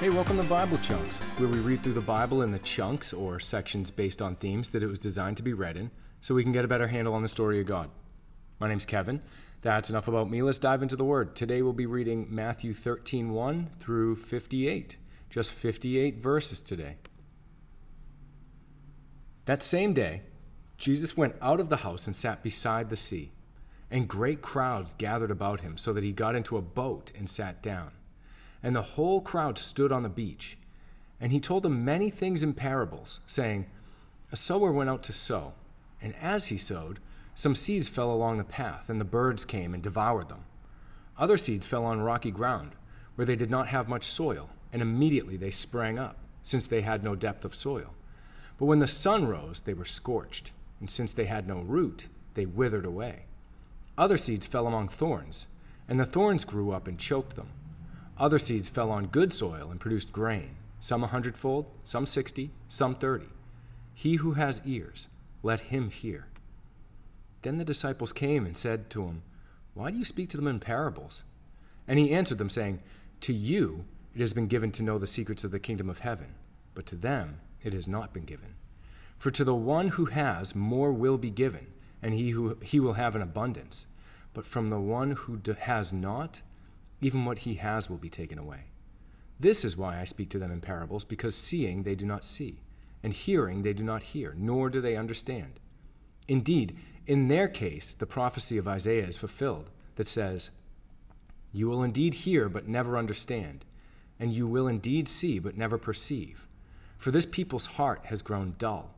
Hey, welcome to Bible Chunks, where we read through the Bible in the chunks or sections based on themes that it was designed to be read in so we can get a better handle on the story of God. My name's Kevin. That's enough about me. Let's dive into the Word. Today we'll be reading Matthew 13 1 through 58. Just 58 verses today. That same day, Jesus went out of the house and sat beside the sea, and great crowds gathered about him, so that he got into a boat and sat down and the whole crowd stood on the beach. And he told them many things in parables, saying, A sower went out to sow, and as he sowed, some seeds fell along the path, and the birds came and devoured them. Other seeds fell on rocky ground, where they did not have much soil, and immediately they sprang up, since they had no depth of soil. But when the sun rose, they were scorched, and since they had no root, they withered away. Other seeds fell among thorns, and the thorns grew up and choked them. Other seeds fell on good soil and produced grain, some a hundredfold, some sixty, some thirty. He who has ears, let him hear. Then the disciples came and said to him, Why do you speak to them in parables? And he answered them, saying, To you it has been given to know the secrets of the kingdom of heaven, but to them it has not been given. For to the one who has, more will be given, and he, who, he will have an abundance. But from the one who has not, even what he has will be taken away. This is why I speak to them in parables, because seeing they do not see, and hearing they do not hear, nor do they understand. Indeed, in their case, the prophecy of Isaiah is fulfilled that says, You will indeed hear, but never understand, and you will indeed see, but never perceive. For this people's heart has grown dull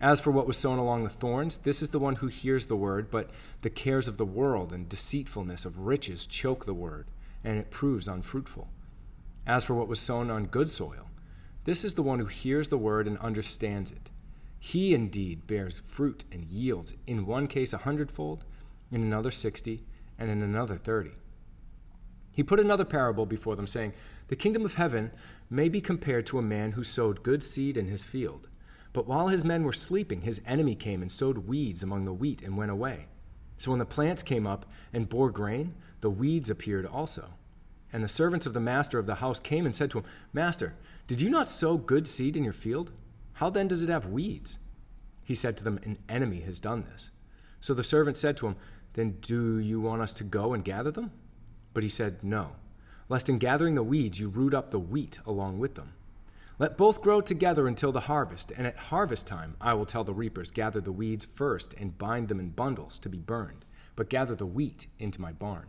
As for what was sown along the thorns, this is the one who hears the word, but the cares of the world and deceitfulness of riches choke the word, and it proves unfruitful. As for what was sown on good soil, this is the one who hears the word and understands it. He indeed bears fruit and yields, in one case a hundredfold, in another sixty, and in another thirty. He put another parable before them, saying, The kingdom of heaven may be compared to a man who sowed good seed in his field. But while his men were sleeping, his enemy came and sowed weeds among the wheat and went away. So when the plants came up and bore grain, the weeds appeared also. And the servants of the master of the house came and said to him, Master, did you not sow good seed in your field? How then does it have weeds? He said to them, An enemy has done this. So the servant said to him, Then do you want us to go and gather them? But he said, No, lest in gathering the weeds you root up the wheat along with them. Let both grow together until the harvest, and at harvest time I will tell the reapers, Gather the weeds first and bind them in bundles to be burned, but gather the wheat into my barn.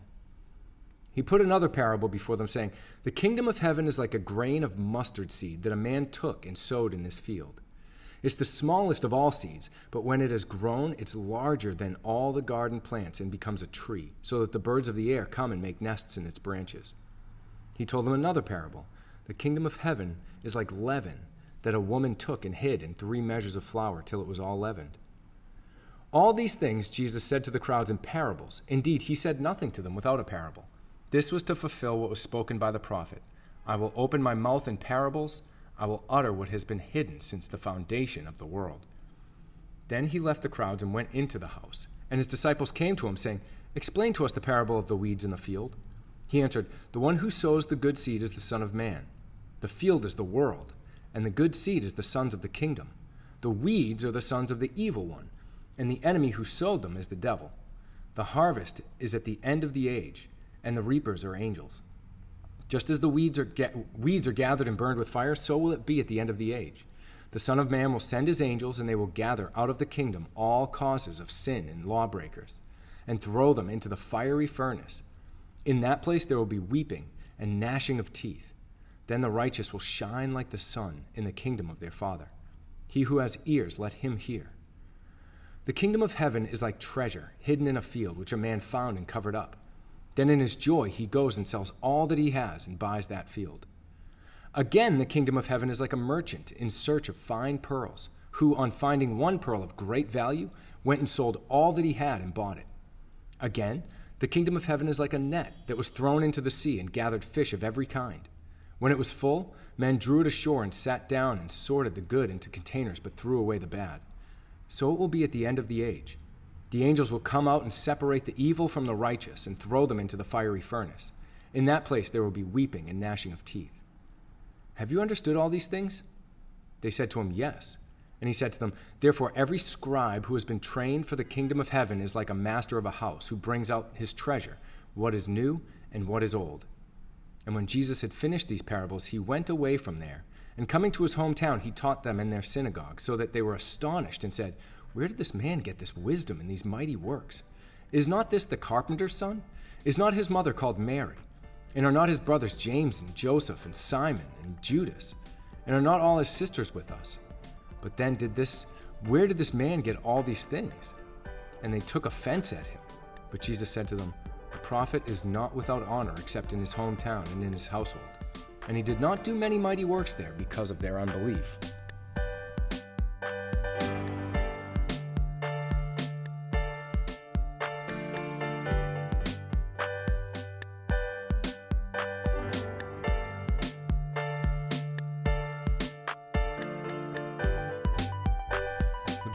He put another parable before them, saying, The kingdom of heaven is like a grain of mustard seed that a man took and sowed in his field. It's the smallest of all seeds, but when it has grown, it's larger than all the garden plants and becomes a tree, so that the birds of the air come and make nests in its branches. He told them another parable. The kingdom of heaven is like leaven that a woman took and hid in three measures of flour till it was all leavened. All these things Jesus said to the crowds in parables. Indeed, he said nothing to them without a parable. This was to fulfill what was spoken by the prophet I will open my mouth in parables, I will utter what has been hidden since the foundation of the world. Then he left the crowds and went into the house. And his disciples came to him, saying, Explain to us the parable of the weeds in the field. He answered, The one who sows the good seed is the Son of Man. The field is the world, and the good seed is the sons of the kingdom. The weeds are the sons of the evil one, and the enemy who sowed them is the devil. The harvest is at the end of the age, and the reapers are angels. Just as the weeds are, weeds are gathered and burned with fire, so will it be at the end of the age. The Son of Man will send his angels, and they will gather out of the kingdom all causes of sin and lawbreakers and throw them into the fiery furnace. In that place there will be weeping and gnashing of teeth. Then the righteous will shine like the sun in the kingdom of their Father. He who has ears, let him hear. The kingdom of heaven is like treasure hidden in a field, which a man found and covered up. Then in his joy he goes and sells all that he has and buys that field. Again, the kingdom of heaven is like a merchant in search of fine pearls, who, on finding one pearl of great value, went and sold all that he had and bought it. Again, the kingdom of heaven is like a net that was thrown into the sea and gathered fish of every kind. When it was full, men drew it ashore and sat down and sorted the good into containers, but threw away the bad. So it will be at the end of the age. The angels will come out and separate the evil from the righteous and throw them into the fiery furnace. In that place there will be weeping and gnashing of teeth. Have you understood all these things? They said to him, Yes. And he said to them, Therefore, every scribe who has been trained for the kingdom of heaven is like a master of a house who brings out his treasure, what is new and what is old. And when Jesus had finished these parables, he went away from there. And coming to his hometown, he taught them in their synagogue, so that they were astonished and said, Where did this man get this wisdom and these mighty works? Is not this the carpenter's son? Is not his mother called Mary? And are not his brothers James and Joseph and Simon and Judas? And are not all his sisters with us? But then did this, where did this man get all these things? And they took offense at him. But Jesus said to them, The prophet is not without honor except in his hometown and in his household. And he did not do many mighty works there because of their unbelief.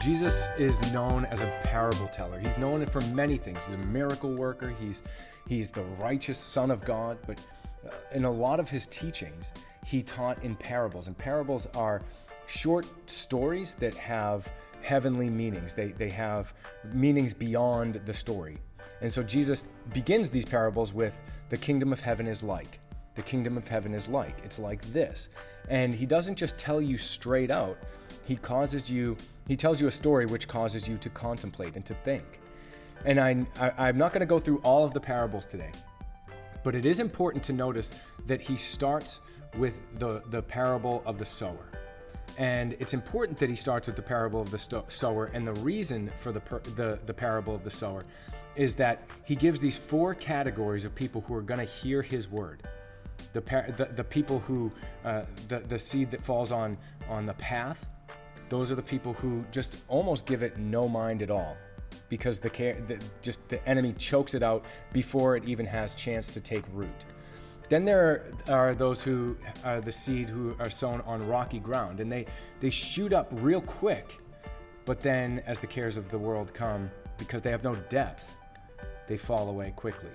Jesus is known as a parable teller. He's known for many things. He's a miracle worker. He's he's the righteous Son of God. But uh, in a lot of his teachings, he taught in parables. And parables are short stories that have heavenly meanings. They they have meanings beyond the story. And so Jesus begins these parables with the kingdom of heaven is like. The kingdom of heaven is like. It's like this. And he doesn't just tell you straight out he causes you, he tells you a story which causes you to contemplate and to think. And I, I, am not going to go through all of the parables today, but it is important to notice that he starts with the, the parable of the sower. And it's important that he starts with the parable of the sto- sower. And the reason for the, per- the, the parable of the sower is that he gives these four categories of people who are going to hear his word. The, par- the, the people who, uh, the, the seed that falls on, on the path, those are the people who just almost give it no mind at all because the, the just the enemy chokes it out before it even has chance to take root. Then there are those who are the seed who are sown on rocky ground and they, they shoot up real quick, but then as the cares of the world come, because they have no depth, they fall away quickly.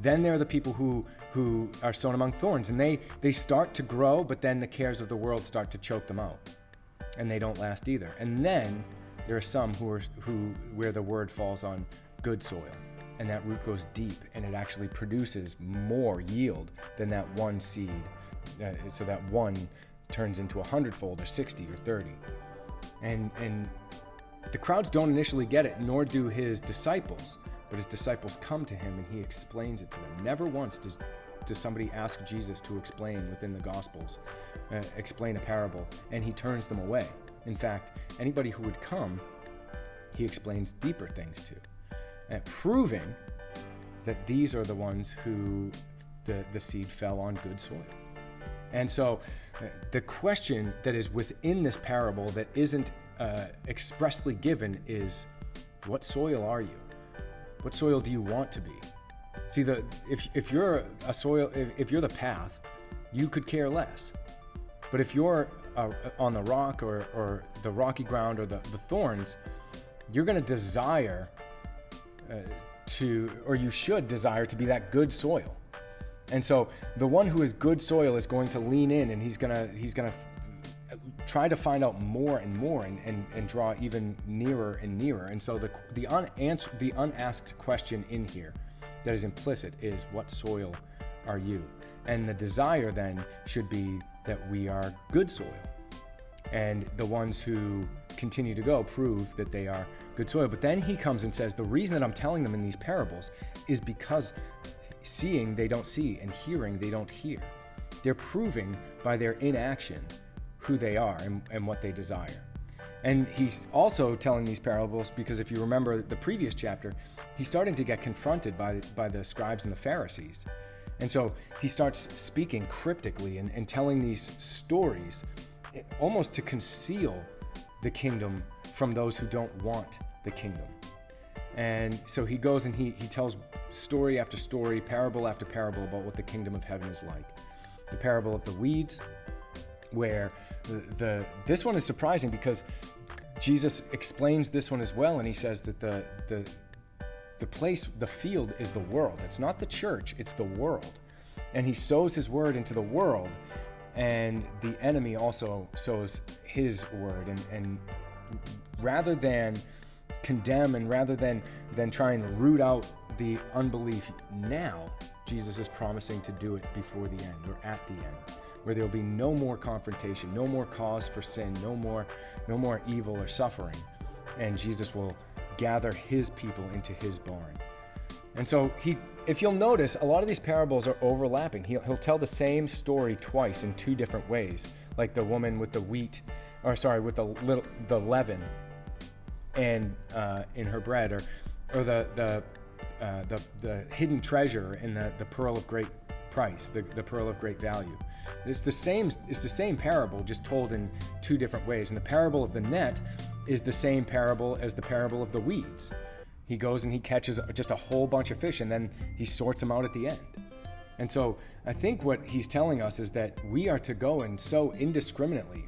Then there are the people who, who are sown among thorns and they, they start to grow, but then the cares of the world start to choke them out and they don't last either. And then there are some who are who where the word falls on good soil and that root goes deep and it actually produces more yield than that one seed uh, so that one turns into a hundredfold or 60 or 30 and and the crowds don't initially get it nor do his disciples but his disciples come to him and he explains it to them never once does does somebody ask Jesus to explain within the Gospels, uh, explain a parable, and he turns them away. In fact, anybody who would come, he explains deeper things to, uh, proving that these are the ones who the, the seed fell on good soil. And so uh, the question that is within this parable that isn't uh, expressly given is what soil are you? What soil do you want to be? See, the if, if you're a soil, if, if you're the path, you could care less. But if you're uh, on the rock or, or the rocky ground or the, the thorns, you're going to desire uh, to, or you should desire to be that good soil. And so the one who is good soil is going to lean in and he's going to, he's going to try to find out more and more and, and, and draw even nearer and nearer. And so the, the, unanswered, the unasked question in here that is implicit is what soil are you? And the desire then should be that we are good soil. And the ones who continue to go prove that they are good soil. But then he comes and says, The reason that I'm telling them in these parables is because seeing they don't see and hearing they don't hear. They're proving by their inaction who they are and, and what they desire. And he's also telling these parables because if you remember the previous chapter, he's starting to get confronted by, by the scribes and the Pharisees. And so he starts speaking cryptically and, and telling these stories eh, almost to conceal the kingdom from those who don't want the kingdom. And so he goes and he, he tells story after story, parable after parable about what the kingdom of heaven is like. The parable of the weeds, where the, the this one is surprising because Jesus explains this one as well, and he says that the the the place, the field is the world. It's not the church, it's the world. And he sows his word into the world, and the enemy also sows his word. And, and rather than condemn and rather than, than try and root out the unbelief now, Jesus is promising to do it before the end or at the end where there'll be no more confrontation, no more cause for sin, no more, no more evil or suffering. And Jesus will gather his people into his barn. And so he if you'll notice, a lot of these parables are overlapping. He'll, he'll tell the same story twice in two different ways, like the woman with the wheat, or sorry, with the little the leaven, and uh, in her bread, or or the the uh, the, the hidden treasure in the, the pearl of great price, the, the pearl of great value. It's the same. It's the same parable, just told in two different ways. And the parable of the net is the same parable as the parable of the weeds. He goes and he catches just a whole bunch of fish, and then he sorts them out at the end. And so I think what he's telling us is that we are to go and sow indiscriminately.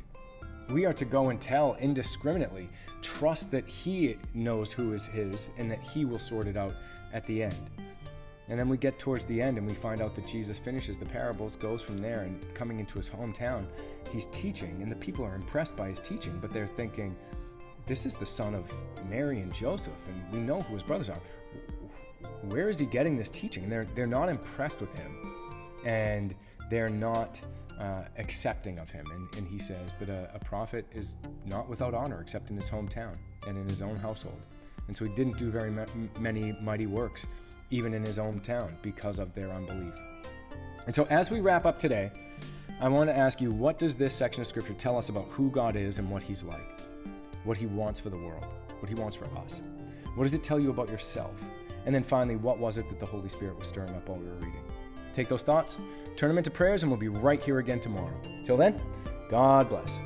We are to go and tell indiscriminately. Trust that he knows who is his and that he will sort it out at the end. And then we get towards the end and we find out that Jesus finishes the parables, goes from there, and coming into his hometown, he's teaching, and the people are impressed by his teaching, but they're thinking, this is the son of Mary and Joseph, and we know who his brothers are. Where is he getting this teaching? And they're, they're not impressed with him, and they're not uh, accepting of him. And, and he says that a, a prophet is not without honor except in his hometown and in his own household. And so he didn't do very many mighty works even in his hometown, because of their unbelief. And so, as we wrap up today, I want to ask you what does this section of Scripture tell us about who God is and what He's like? What He wants for the world? What He wants for us? What does it tell you about yourself? And then finally, what was it that the Holy Spirit was stirring up while we were reading? Take those thoughts, turn them into prayers, and we'll be right here again tomorrow. Till then, God bless.